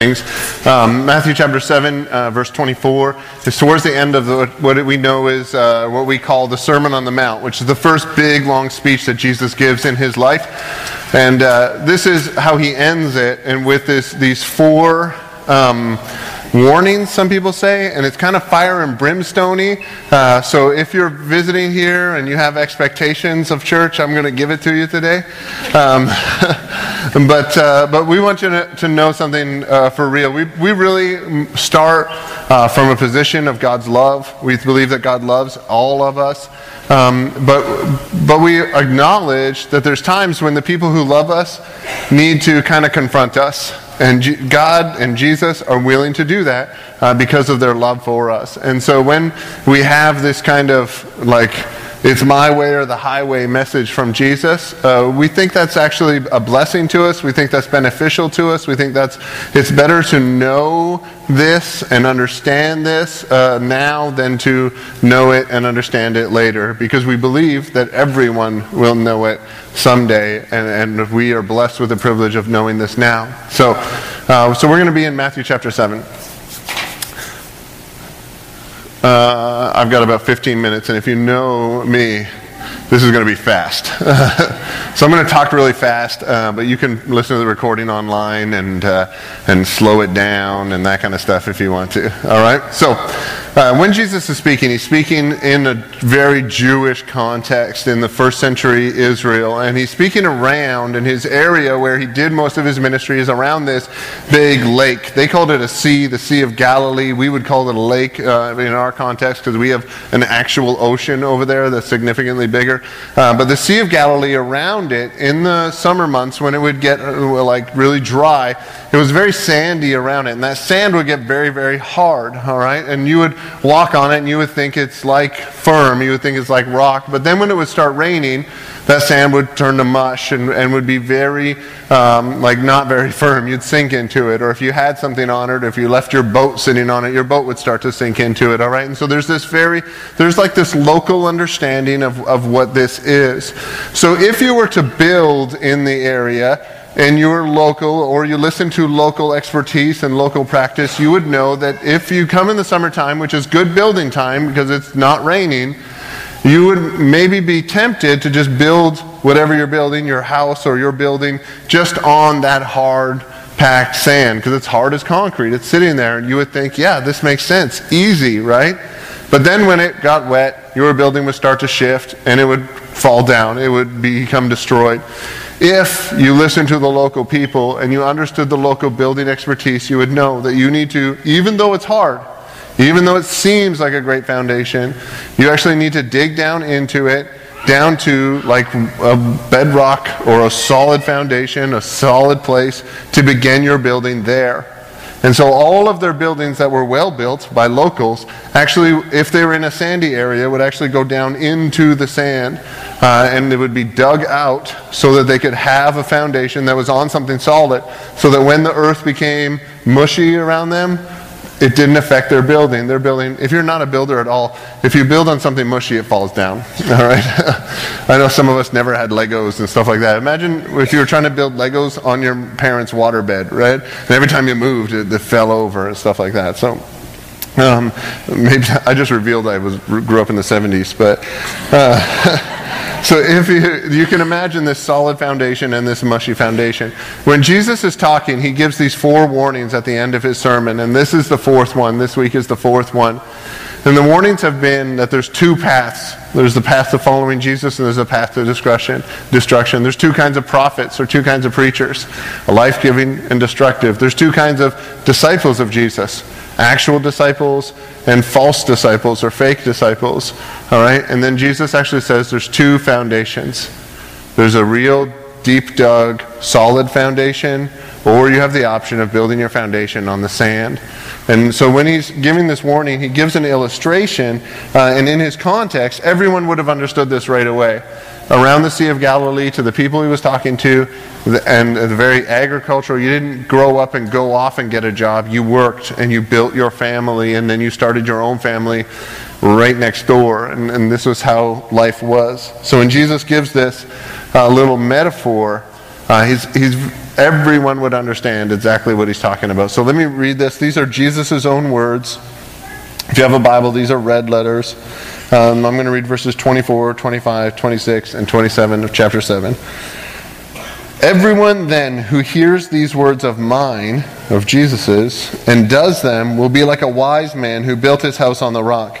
things. Um, Matthew chapter 7, uh, verse 24, is towards the end of the, what we know is uh, what we call the Sermon on the Mount, which is the first big, long speech that Jesus gives in his life. And uh, this is how he ends it, and with this, these four um, warnings, some people say, and it's kind of fire and brimstony. Uh, so if you're visiting here and you have expectations of church, I'm going to give it to you today. Um, but, uh, but we want you to, to know something uh, for real. We, we really start uh, from a position of God's love. We believe that God loves all of us. Um, but, but we acknowledge that there's times when the people who love us need to kind of confront us. And God and Jesus are willing to do that uh, because of their love for us. And so when we have this kind of like, it's my way or the highway message from Jesus, uh, we think that's actually a blessing to us. We think that's beneficial to us. We think that's it's better to know this and understand this uh, now than to know it and understand it later, because we believe that everyone will know it someday, and, and we are blessed with the privilege of knowing this now. So, uh, so we're going to be in Matthew chapter seven. Uh, I've got about 15 minutes, and if you know me, this is going to be fast. so I'm going to talk really fast, uh, but you can listen to the recording online and, uh, and slow it down and that kind of stuff if you want to. All right? So uh, when Jesus is speaking, he's speaking in a very Jewish context in the first century Israel, and he's speaking around in his area where he did most of his ministry is around this big lake. They called it a sea, the Sea of Galilee. We would call it a lake uh, in our context because we have an actual ocean over there that's significantly bigger. Uh, but the Sea of Galilee around it in the summer months when it would get uh, like really dry, it was very sandy around it, and that sand would get very, very hard. All right, and you would walk on it and you would think it's like firm, you would think it's like rock. But then when it would start raining, that sand would turn to mush and, and would be very, um, like not very firm. You'd sink into it. Or if you had something on it, if you left your boat sitting on it, your boat would start to sink into it, all right? And so there's this very, there's like this local understanding of, of what this is. So if you were to build in the area, and you're local or you listen to local expertise and local practice, you would know that if you come in the summertime, which is good building time because it's not raining, you would maybe be tempted to just build whatever you're building, your house or your building, just on that hard packed sand because it's hard as concrete. It's sitting there and you would think, yeah, this makes sense. Easy, right? But then when it got wet, your building would start to shift and it would fall down. It would become destroyed. If you listened to the local people and you understood the local building expertise, you would know that you need to, even though it's hard, even though it seems like a great foundation, you actually need to dig down into it, down to like a bedrock or a solid foundation, a solid place to begin your building there. And so all of their buildings that were well built by locals, actually, if they were in a sandy area, would actually go down into the sand uh, and it would be dug out so that they could have a foundation that was on something solid so that when the earth became mushy around them, it didn't affect their building. Their building, if you're not a builder at all, if you build on something mushy, it falls down. All right? I know some of us never had Legos and stuff like that. Imagine if you were trying to build Legos on your parents' waterbed, right? And every time you moved, it, it fell over and stuff like that. So, um, maybe I just revealed I was grew up in the 70s, but. Uh, So if you, you can imagine this solid foundation and this mushy foundation. When Jesus is talking, he gives these four warnings at the end of his sermon, and this is the fourth one. This week is the fourth one. And the warnings have been that there's two paths. There's the path to following Jesus, and there's the path to destruction. Destruction. There's two kinds of prophets or two kinds of preachers, life-giving and destructive. There's two kinds of disciples of Jesus actual disciples and false disciples or fake disciples. All right? And then Jesus actually says there's two foundations there's a real deep dug, solid foundation, or you have the option of building your foundation on the sand. And so when he's giving this warning, he gives an illustration, uh, and in his context, everyone would have understood this right away. Around the Sea of Galilee, to the people he was talking to, and the very agricultural, you didn't grow up and go off and get a job. You worked and you built your family, and then you started your own family right next door. And, and this was how life was. So when Jesus gives this uh, little metaphor, Uh, he's, he's, everyone would understand exactly what he's talking about. So let me read this. These are Jesus' own words. If you have a Bible, these are red letters. Um, I'm going to read verses 24, 25, 26, and 27 of chapter 7. Everyone then who hears these words of mine, of Jesus's, and does them will be like a wise man who built his house on the rock.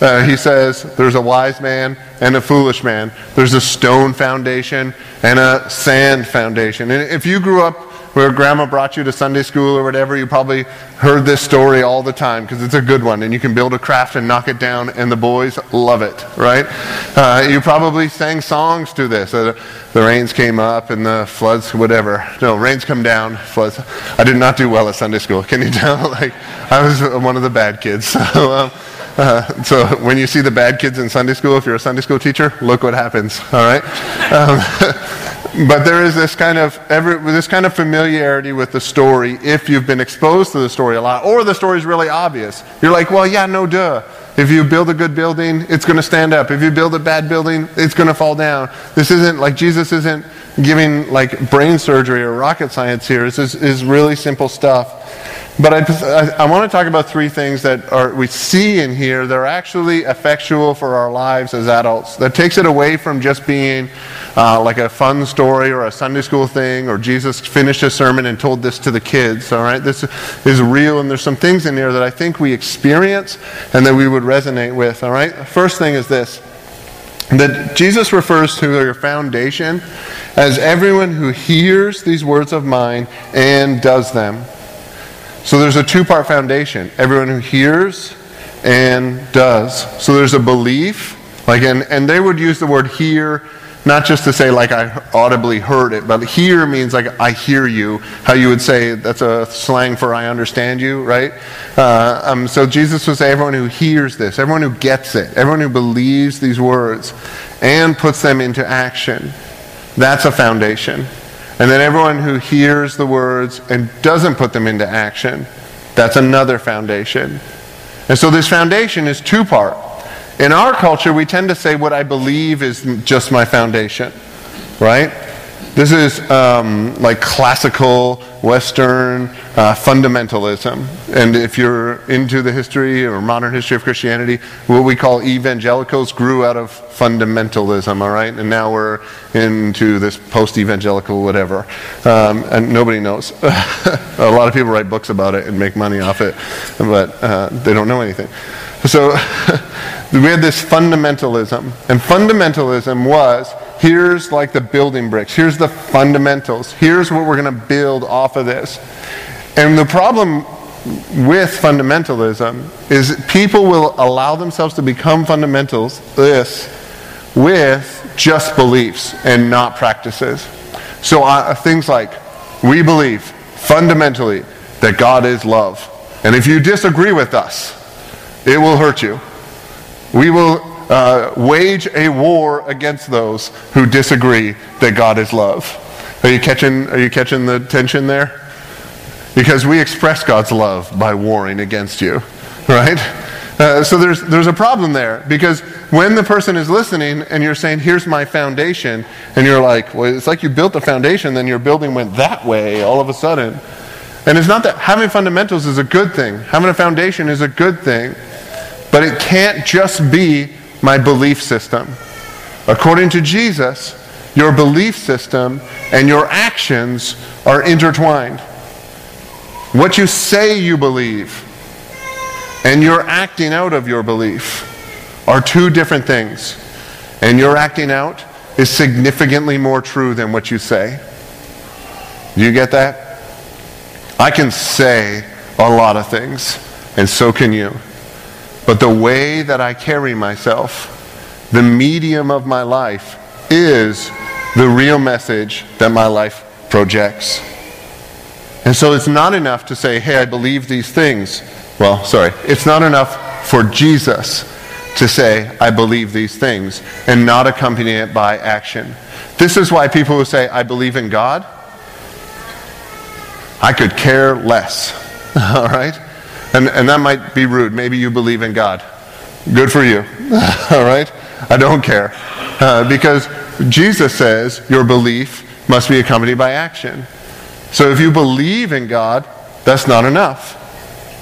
Uh, he says there's a wise man and a foolish man. There's a stone foundation and a sand foundation. And if you grew up where grandma brought you to Sunday school or whatever, you probably heard this story all the time because it's a good one. And you can build a craft and knock it down, and the boys love it, right? Uh, you probably sang songs to this. Uh, the rains came up and the floods, whatever. No, rains come down, floods. I did not do well at Sunday school. Can you tell? like, I was one of the bad kids. So, um, uh, so when you see the bad kids in Sunday school, if you're a Sunday school teacher, look what happens. All right. Um, but there is this kind of every, this kind of familiarity with the story if you've been exposed to the story a lot, or the story is really obvious. You're like, well, yeah, no, duh. If you build a good building, it's going to stand up. If you build a bad building, it's going to fall down. This isn't like Jesus isn't giving like brain surgery or rocket science here. This is, is really simple stuff. But I, I, want to talk about three things that are, we see in here that are actually effectual for our lives as adults. That takes it away from just being uh, like a fun story or a Sunday school thing or Jesus finished a sermon and told this to the kids. All right, this is real, and there's some things in here that I think we experience and that we would resonate with. All right, first thing is this that Jesus refers to your foundation as everyone who hears these words of mine and does them. So there's a two part foundation everyone who hears and does. So there's a belief, like, and, and they would use the word hear not just to say like I audibly heard it, but hear means like I hear you. How you would say that's a slang for I understand you, right? Uh, um, so Jesus would say everyone who hears this, everyone who gets it, everyone who believes these words and puts them into action. That's a foundation. And then everyone who hears the words and doesn't put them into action, that's another foundation. And so this foundation is two part. In our culture, we tend to say what I believe is just my foundation, right? This is um, like classical Western uh, fundamentalism. And if you're into the history or modern history of Christianity, what we call evangelicals grew out of fundamentalism, all right? And now we're into this post evangelical whatever. Um, and nobody knows. a lot of people write books about it and make money off it, but uh, they don't know anything. So we had this fundamentalism. And fundamentalism was here's like the building bricks, here's the fundamentals, here's what we're going to build off of this. And the problem with fundamentalism is people will allow themselves to become fundamentalists with just beliefs and not practices. So uh, things like we believe fundamentally that God is love. And if you disagree with us, it will hurt you. We will uh, wage a war against those who disagree that God is love. Are you catching, are you catching the tension there? Because we express God's love by warring against you, right? Uh, so there's, there's a problem there because when the person is listening and you're saying, here's my foundation, and you're like, well, it's like you built the foundation, then your building went that way all of a sudden. And it's not that having fundamentals is a good thing, having a foundation is a good thing, but it can't just be my belief system. According to Jesus, your belief system and your actions are intertwined. What you say you believe and your acting out of your belief are two different things. And your acting out is significantly more true than what you say. Do you get that? I can say a lot of things, and so can you. But the way that I carry myself, the medium of my life, is the real message that my life projects. And so it's not enough to say, hey, I believe these things. Well, sorry, it's not enough for Jesus to say, I believe these things, and not accompany it by action. This is why people who say, I believe in God, I could care less. All right? And, and that might be rude. Maybe you believe in God. Good for you. All right? I don't care. Uh, because Jesus says your belief must be accompanied by action. So if you believe in God, that's not enough.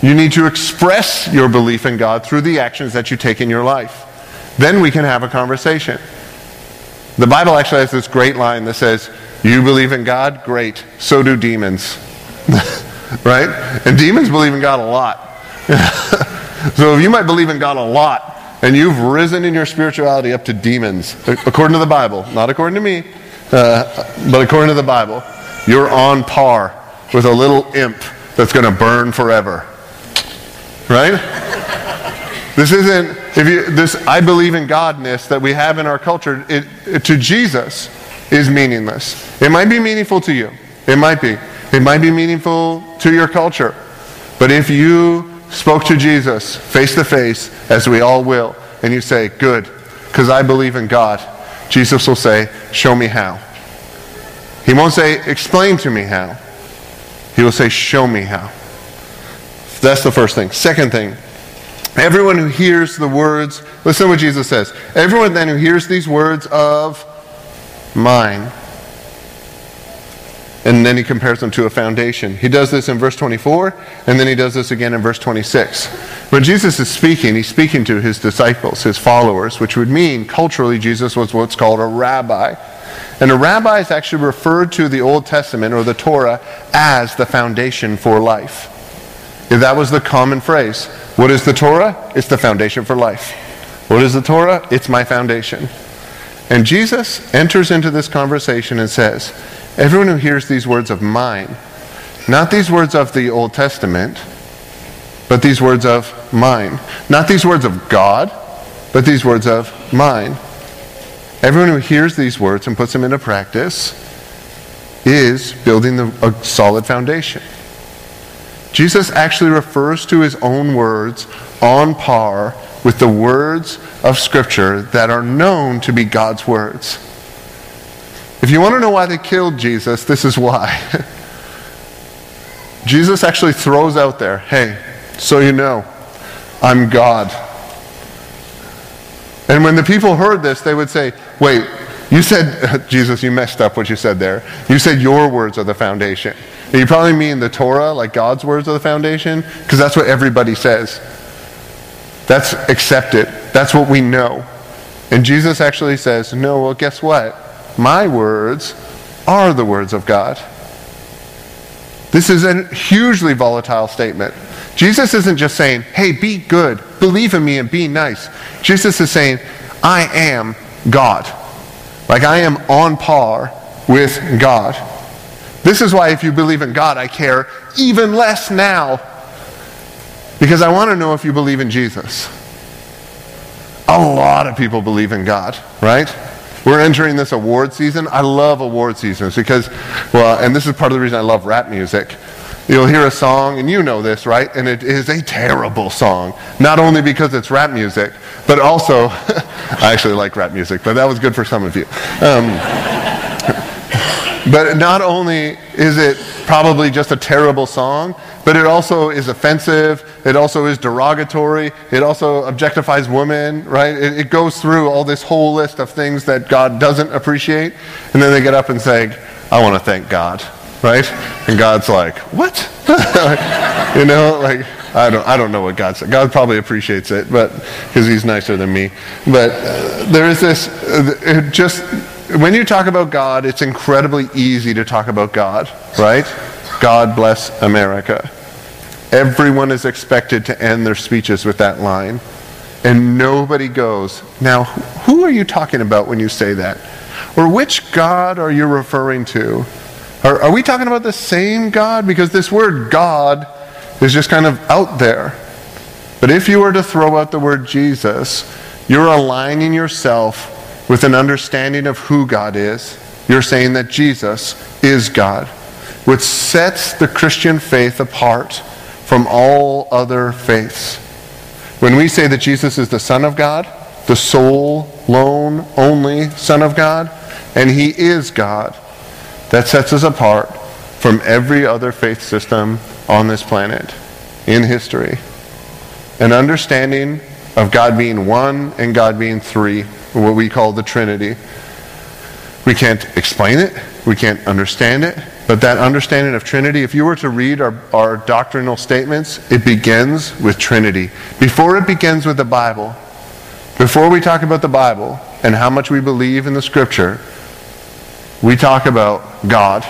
You need to express your belief in God through the actions that you take in your life. Then we can have a conversation. The Bible actually has this great line that says, You believe in God? Great. So do demons. right? And demons believe in God a lot. so if you might believe in God a lot, and you've risen in your spirituality up to demons, according to the Bible, not according to me, uh, but according to the Bible, you're on par with a little imp that's going to burn forever. Right? This isn't, if you, this I believe in Godness that we have in our culture, it, it, to Jesus is meaningless. It might be meaningful to you. It might be. It might be meaningful to your culture. But if you spoke to Jesus face to face, as we all will, and you say, Good, because I believe in God, Jesus will say, Show me how. He won't say, Explain to me how. He will say, Show me how. That's the first thing. Second thing, everyone who hears the words, listen to what Jesus says. Everyone then who hears these words of mine and then he compares them to a foundation. He does this in verse 24, and then he does this again in verse 26. When Jesus is speaking, he's speaking to his disciples, his followers, which would mean culturally Jesus was what's called a rabbi. And a rabbi is actually referred to the Old Testament or the Torah as the foundation for life. If that was the common phrase. What is the Torah? It's the foundation for life. What is the Torah? It's my foundation. And Jesus enters into this conversation and says, Everyone who hears these words of mine, not these words of the Old Testament, but these words of mine. Not these words of God, but these words of mine. Everyone who hears these words and puts them into practice is building the, a solid foundation. Jesus actually refers to his own words on par with the words of Scripture that are known to be God's words. If you want to know why they killed Jesus, this is why. Jesus actually throws out there, hey, so you know, I'm God. And when the people heard this, they would say, wait, you said, Jesus, you messed up what you said there. You said your words are the foundation. You probably mean the Torah, like God's words are the foundation, because that's what everybody says. That's accepted. That's what we know. And Jesus actually says, no, well, guess what? My words are the words of God. This is a hugely volatile statement. Jesus isn't just saying, hey, be good, believe in me, and be nice. Jesus is saying, I am God. Like I am on par with God. This is why, if you believe in God, I care even less now. Because I want to know if you believe in Jesus. A lot of people believe in God, right? We're entering this award season. I love award seasons because, well, and this is part of the reason I love rap music. You'll hear a song, and you know this, right? And it is a terrible song. Not only because it's rap music, but also, I actually like rap music, but that was good for some of you. Um, but not only is it probably just a terrible song, but it also is offensive. It also is derogatory. It also objectifies women, right? It, it, goes through all this whole list of things that God doesn't appreciate. And then they get up and say, I want to thank God, right? And God's like, what? you know, like, I don't, I don't know what God said. God probably appreciates it, but because he's nicer than me. But uh, there is this, uh, just, when you talk about God, it's incredibly easy to talk about God, right? God bless America. Everyone is expected to end their speeches with that line. And nobody goes, Now, who are you talking about when you say that? Or which God are you referring to? Are, are we talking about the same God? Because this word God is just kind of out there. But if you were to throw out the word Jesus, you're aligning yourself with an understanding of who God is you're saying that Jesus is God, which sets the Christian faith apart from all other faiths. When we say that Jesus is the Son of God, the sole, lone, only Son of God, and He is God, that sets us apart from every other faith system on this planet in history. An understanding of God being one and God being three, what we call the Trinity. We can't explain it, we can't understand it, but that understanding of Trinity, if you were to read our, our doctrinal statements, it begins with Trinity. Before it begins with the Bible, before we talk about the Bible and how much we believe in the Scripture, we talk about God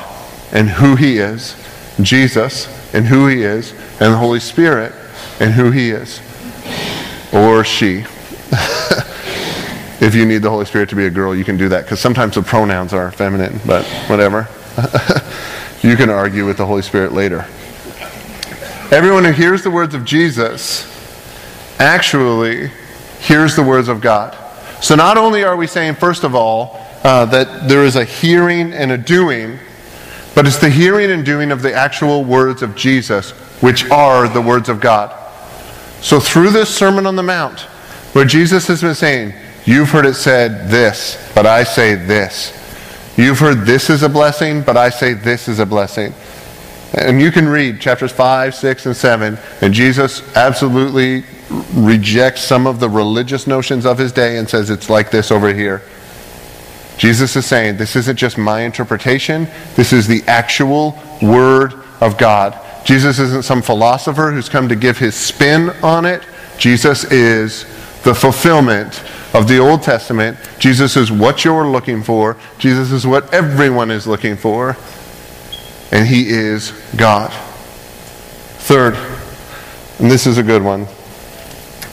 and who He is, Jesus and who He is, and the Holy Spirit and who He is. Or she. If you need the Holy Spirit to be a girl, you can do that because sometimes the pronouns are feminine, but whatever. you can argue with the Holy Spirit later. Everyone who hears the words of Jesus actually hears the words of God. So not only are we saying, first of all, uh, that there is a hearing and a doing, but it's the hearing and doing of the actual words of Jesus, which are the words of God. So through this Sermon on the Mount, where Jesus has been saying, You've heard it said this, but I say this. You've heard this is a blessing, but I say this is a blessing. And you can read chapters 5, 6, and 7, and Jesus absolutely rejects some of the religious notions of his day and says it's like this over here. Jesus is saying this isn't just my interpretation, this is the actual Word of God. Jesus isn't some philosopher who's come to give his spin on it. Jesus is the fulfillment of the Old Testament. Jesus is what you're looking for. Jesus is what everyone is looking for. And he is God. Third, and this is a good one.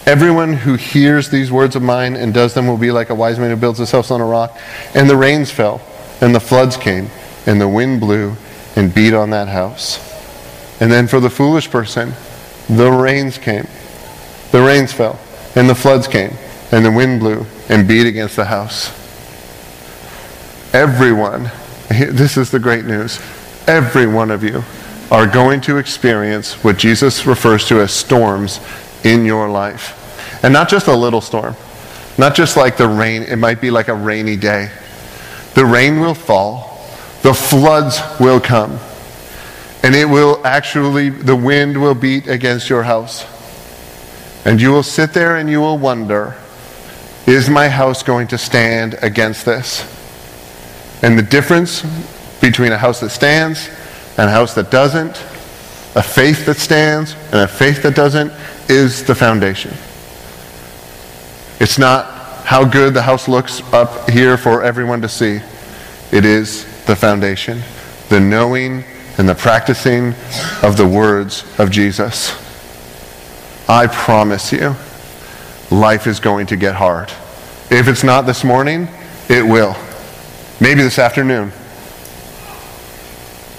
Everyone who hears these words of mine and does them will be like a wise man who builds his house on a rock. And the rains fell, and the floods came, and the wind blew and beat on that house. And then for the foolish person, the rains came, the rains fell, and the floods came, and the wind blew and beat against the house. Everyone, this is the great news, every one of you are going to experience what Jesus refers to as storms in your life. And not just a little storm, not just like the rain, it might be like a rainy day. The rain will fall, the floods will come, and it will actually, the wind will beat against your house. And you will sit there and you will wonder, is my house going to stand against this? And the difference between a house that stands and a house that doesn't, a faith that stands and a faith that doesn't, is the foundation. It's not how good the house looks up here for everyone to see. It is the foundation, the knowing and the practicing of the words of Jesus. I promise you, life is going to get hard. If it's not this morning, it will. Maybe this afternoon.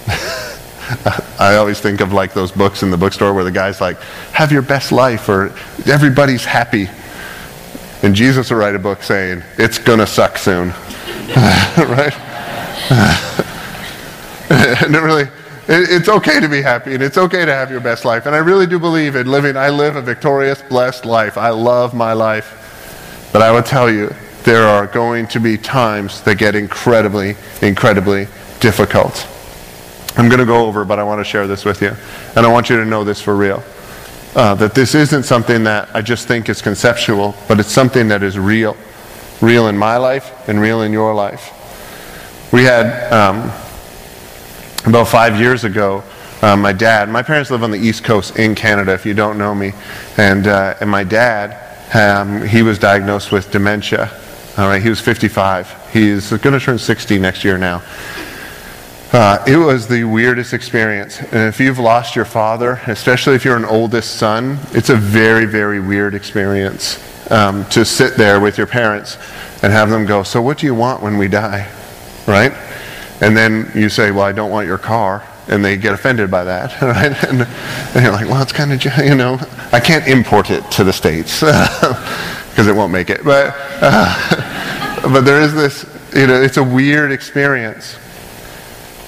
I always think of like those books in the bookstore where the guy's like, have your best life or everybody's happy. And Jesus will write a book saying, it's going to suck soon. right? and it really, it's okay to be happy and it's okay to have your best life. And I really do believe in living, I live a victorious, blessed life. I love my life. But I will tell you, there are going to be times that get incredibly, incredibly difficult. I'm going to go over, but I want to share this with you. And I want you to know this for real. Uh, that this isn't something that I just think is conceptual, but it's something that is real. Real in my life and real in your life. We had, um, about five years ago, uh, my dad, my parents live on the East Coast in Canada, if you don't know me. And, uh, and my dad, um, he was diagnosed with dementia. All right, he was 55. He's going to turn 60 next year now. Uh, it was the weirdest experience. And if you've lost your father, especially if you're an oldest son, it's a very, very weird experience um, to sit there with your parents and have them go, So, what do you want when we die? Right? And then you say, Well, I don't want your car. And they get offended by that. Right? And, and you're like, Well, it's kind of, you know, I can't import it to the States because it won't make it. But, uh, but there is this you know, it's a weird experience.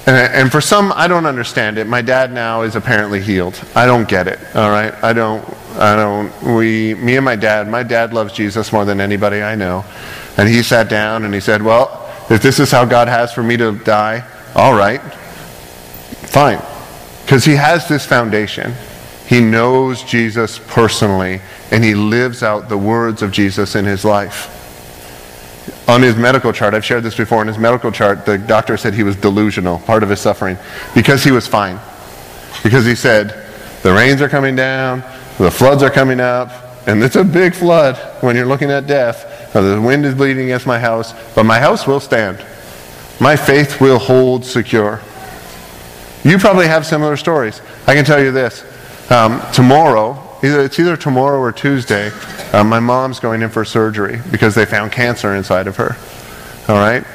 And, and for some, I don't understand it. My dad now is apparently healed. I don't get it. All right, I don't. I don't. We, me and my dad. My dad loves Jesus more than anybody I know, and he sat down and he said, "Well, if this is how God has for me to die, all right, fine," because he has this foundation. He knows Jesus personally, and he lives out the words of Jesus in his life on his medical chart, I've shared this before, in his medical chart, the doctor said he was delusional, part of his suffering, because he was fine. Because he said, the rains are coming down, the floods are coming up, and it's a big flood when you're looking at death. The wind is bleeding against my house, but my house will stand. My faith will hold secure. You probably have similar stories. I can tell you this. Um, tomorrow, either, it's either tomorrow or Tuesday, uh, my mom's going in for surgery because they found cancer inside of her. All right?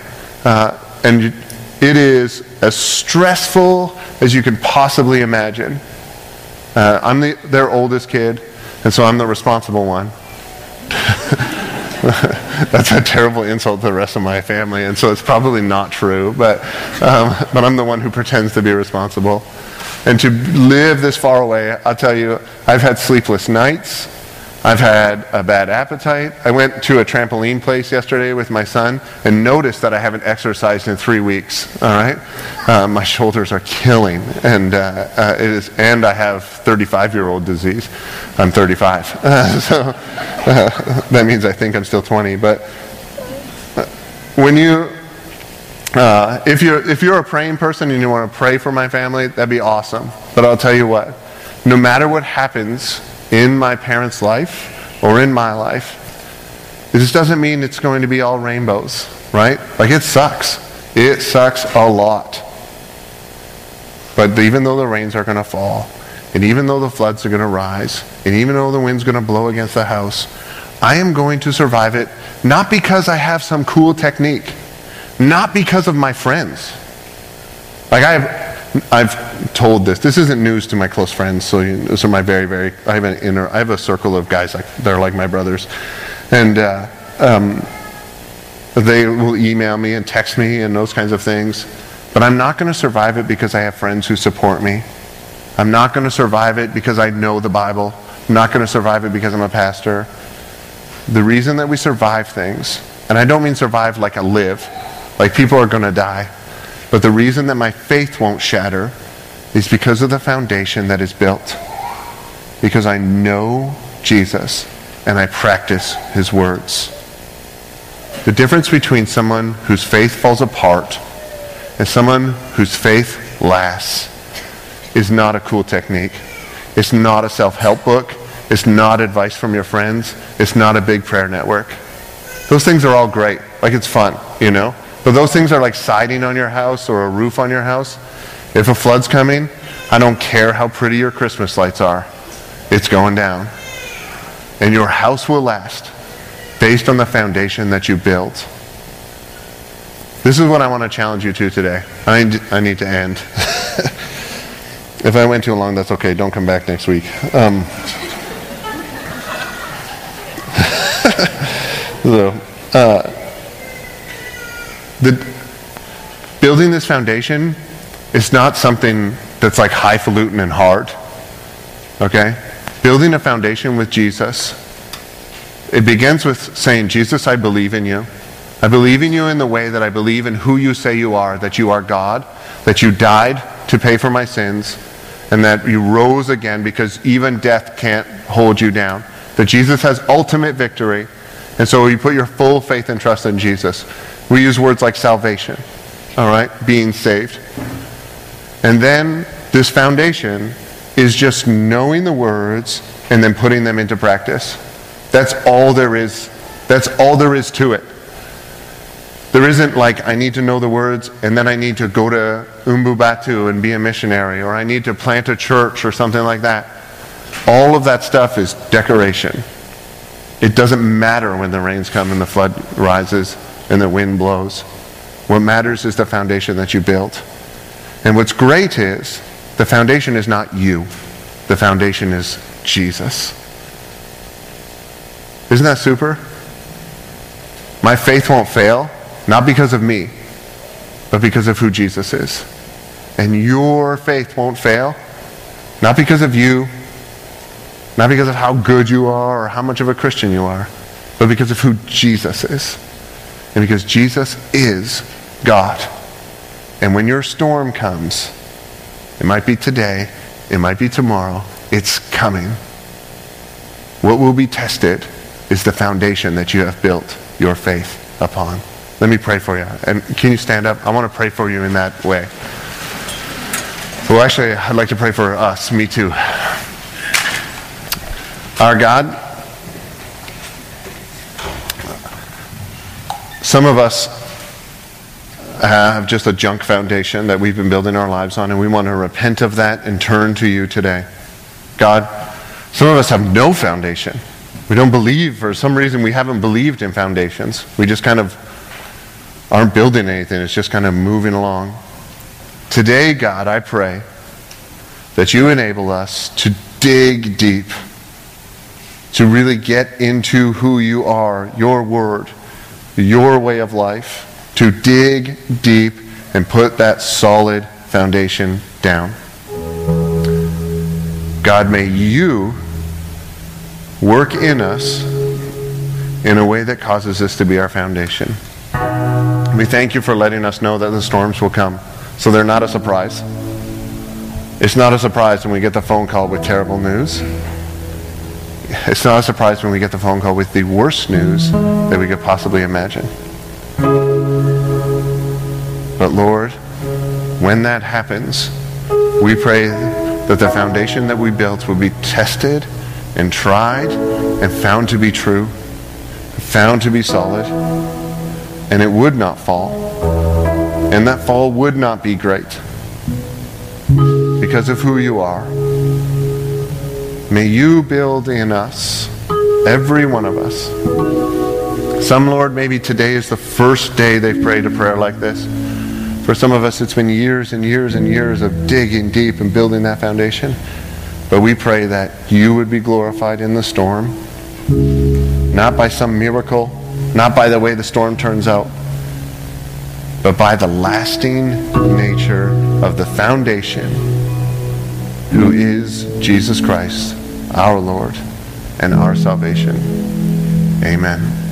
Uh, and it is as stressful as you can possibly imagine. Uh, I'm the, their oldest kid, and so I'm the responsible one. That's a terrible insult to the rest of my family, and so it's probably not true, but, um, but I'm the one who pretends to be responsible. And to live this far away, I'll tell you, I've had sleepless nights. I've had a bad appetite. I went to a trampoline place yesterday with my son and noticed that I haven't exercised in three weeks. All right, uh, my shoulders are killing, and uh, uh, it is. And I have 35-year-old disease. I'm 35, so uh, that means I think I'm still 20. But uh, when you uh, if, you're, if you're a praying person and you want to pray for my family, that'd be awesome. But I'll tell you what, no matter what happens in my parents' life or in my life, this doesn't mean it's going to be all rainbows, right? Like it sucks. It sucks a lot. But even though the rains are going to fall, and even though the floods are going to rise, and even though the wind's going to blow against the house, I am going to survive it, not because I have some cool technique not because of my friends. Like I've, I've told this. This isn't news to my close friends. So you, those are my very, very. I have an inner. I have a circle of guys like they're like my brothers, and uh, um, they will email me and text me and those kinds of things. But I'm not going to survive it because I have friends who support me. I'm not going to survive it because I know the Bible. I'm not going to survive it because I'm a pastor. The reason that we survive things, and I don't mean survive like a live, like people are going to die. But the reason that my faith won't shatter is because of the foundation that is built. Because I know Jesus and I practice his words. The difference between someone whose faith falls apart and someone whose faith lasts is not a cool technique. It's not a self help book. It's not advice from your friends. It's not a big prayer network. Those things are all great. Like it's fun, you know? But those things are like siding on your house or a roof on your house. If a flood's coming, I don't care how pretty your Christmas lights are. It's going down. And your house will last based on the foundation that you built. This is what I want to challenge you to today. I need, I need to end. if I went too long, that's okay. Don't come back next week. Um, so, uh, the, building this foundation is not something that's like highfalutin and hard. Okay? Building a foundation with Jesus, it begins with saying, Jesus, I believe in you. I believe in you in the way that I believe in who you say you are, that you are God, that you died to pay for my sins, and that you rose again because even death can't hold you down. That Jesus has ultimate victory. And so you put your full faith and trust in Jesus. We use words like salvation, all right, being saved. And then this foundation is just knowing the words and then putting them into practice. That's all there is. That's all there is to it. There isn't like, I need to know the words and then I need to go to Umbubatu and be a missionary or I need to plant a church or something like that. All of that stuff is decoration. It doesn't matter when the rains come and the flood rises and the wind blows. What matters is the foundation that you built. And what's great is the foundation is not you, the foundation is Jesus. Isn't that super? My faith won't fail not because of me, but because of who Jesus is. And your faith won't fail, not because of you, not because of how good you are or how much of a Christian you are, but because of who Jesus is. And because Jesus is God. And when your storm comes, it might be today, it might be tomorrow, it's coming. What will be tested is the foundation that you have built your faith upon. Let me pray for you. And can you stand up? I want to pray for you in that way. Well, actually, I'd like to pray for us, me too. Our God, some of us have just a junk foundation that we've been building our lives on, and we want to repent of that and turn to you today. God, some of us have no foundation. We don't believe, for some reason, we haven't believed in foundations. We just kind of aren't building anything, it's just kind of moving along. Today, God, I pray that you enable us to dig deep, to really get into who you are, your word, your way of life to dig deep and put that solid foundation down. God, may you work in us in a way that causes this to be our foundation. We thank you for letting us know that the storms will come, so they're not a surprise. It's not a surprise when we get the phone call with terrible news. It's not a surprise when we get the phone call with the worst news that we could possibly imagine. But Lord, when that happens, we pray that the foundation that we built will be tested and tried and found to be true, found to be solid, and it would not fall. And that fall would not be great because of who you are. May you build in us, every one of us. Some, Lord, maybe today is the first day they've prayed a prayer like this. For some of us, it's been years and years and years of digging deep and building that foundation. But we pray that you would be glorified in the storm, not by some miracle, not by the way the storm turns out, but by the lasting nature of the foundation who is Jesus Christ, our Lord and our salvation. Amen.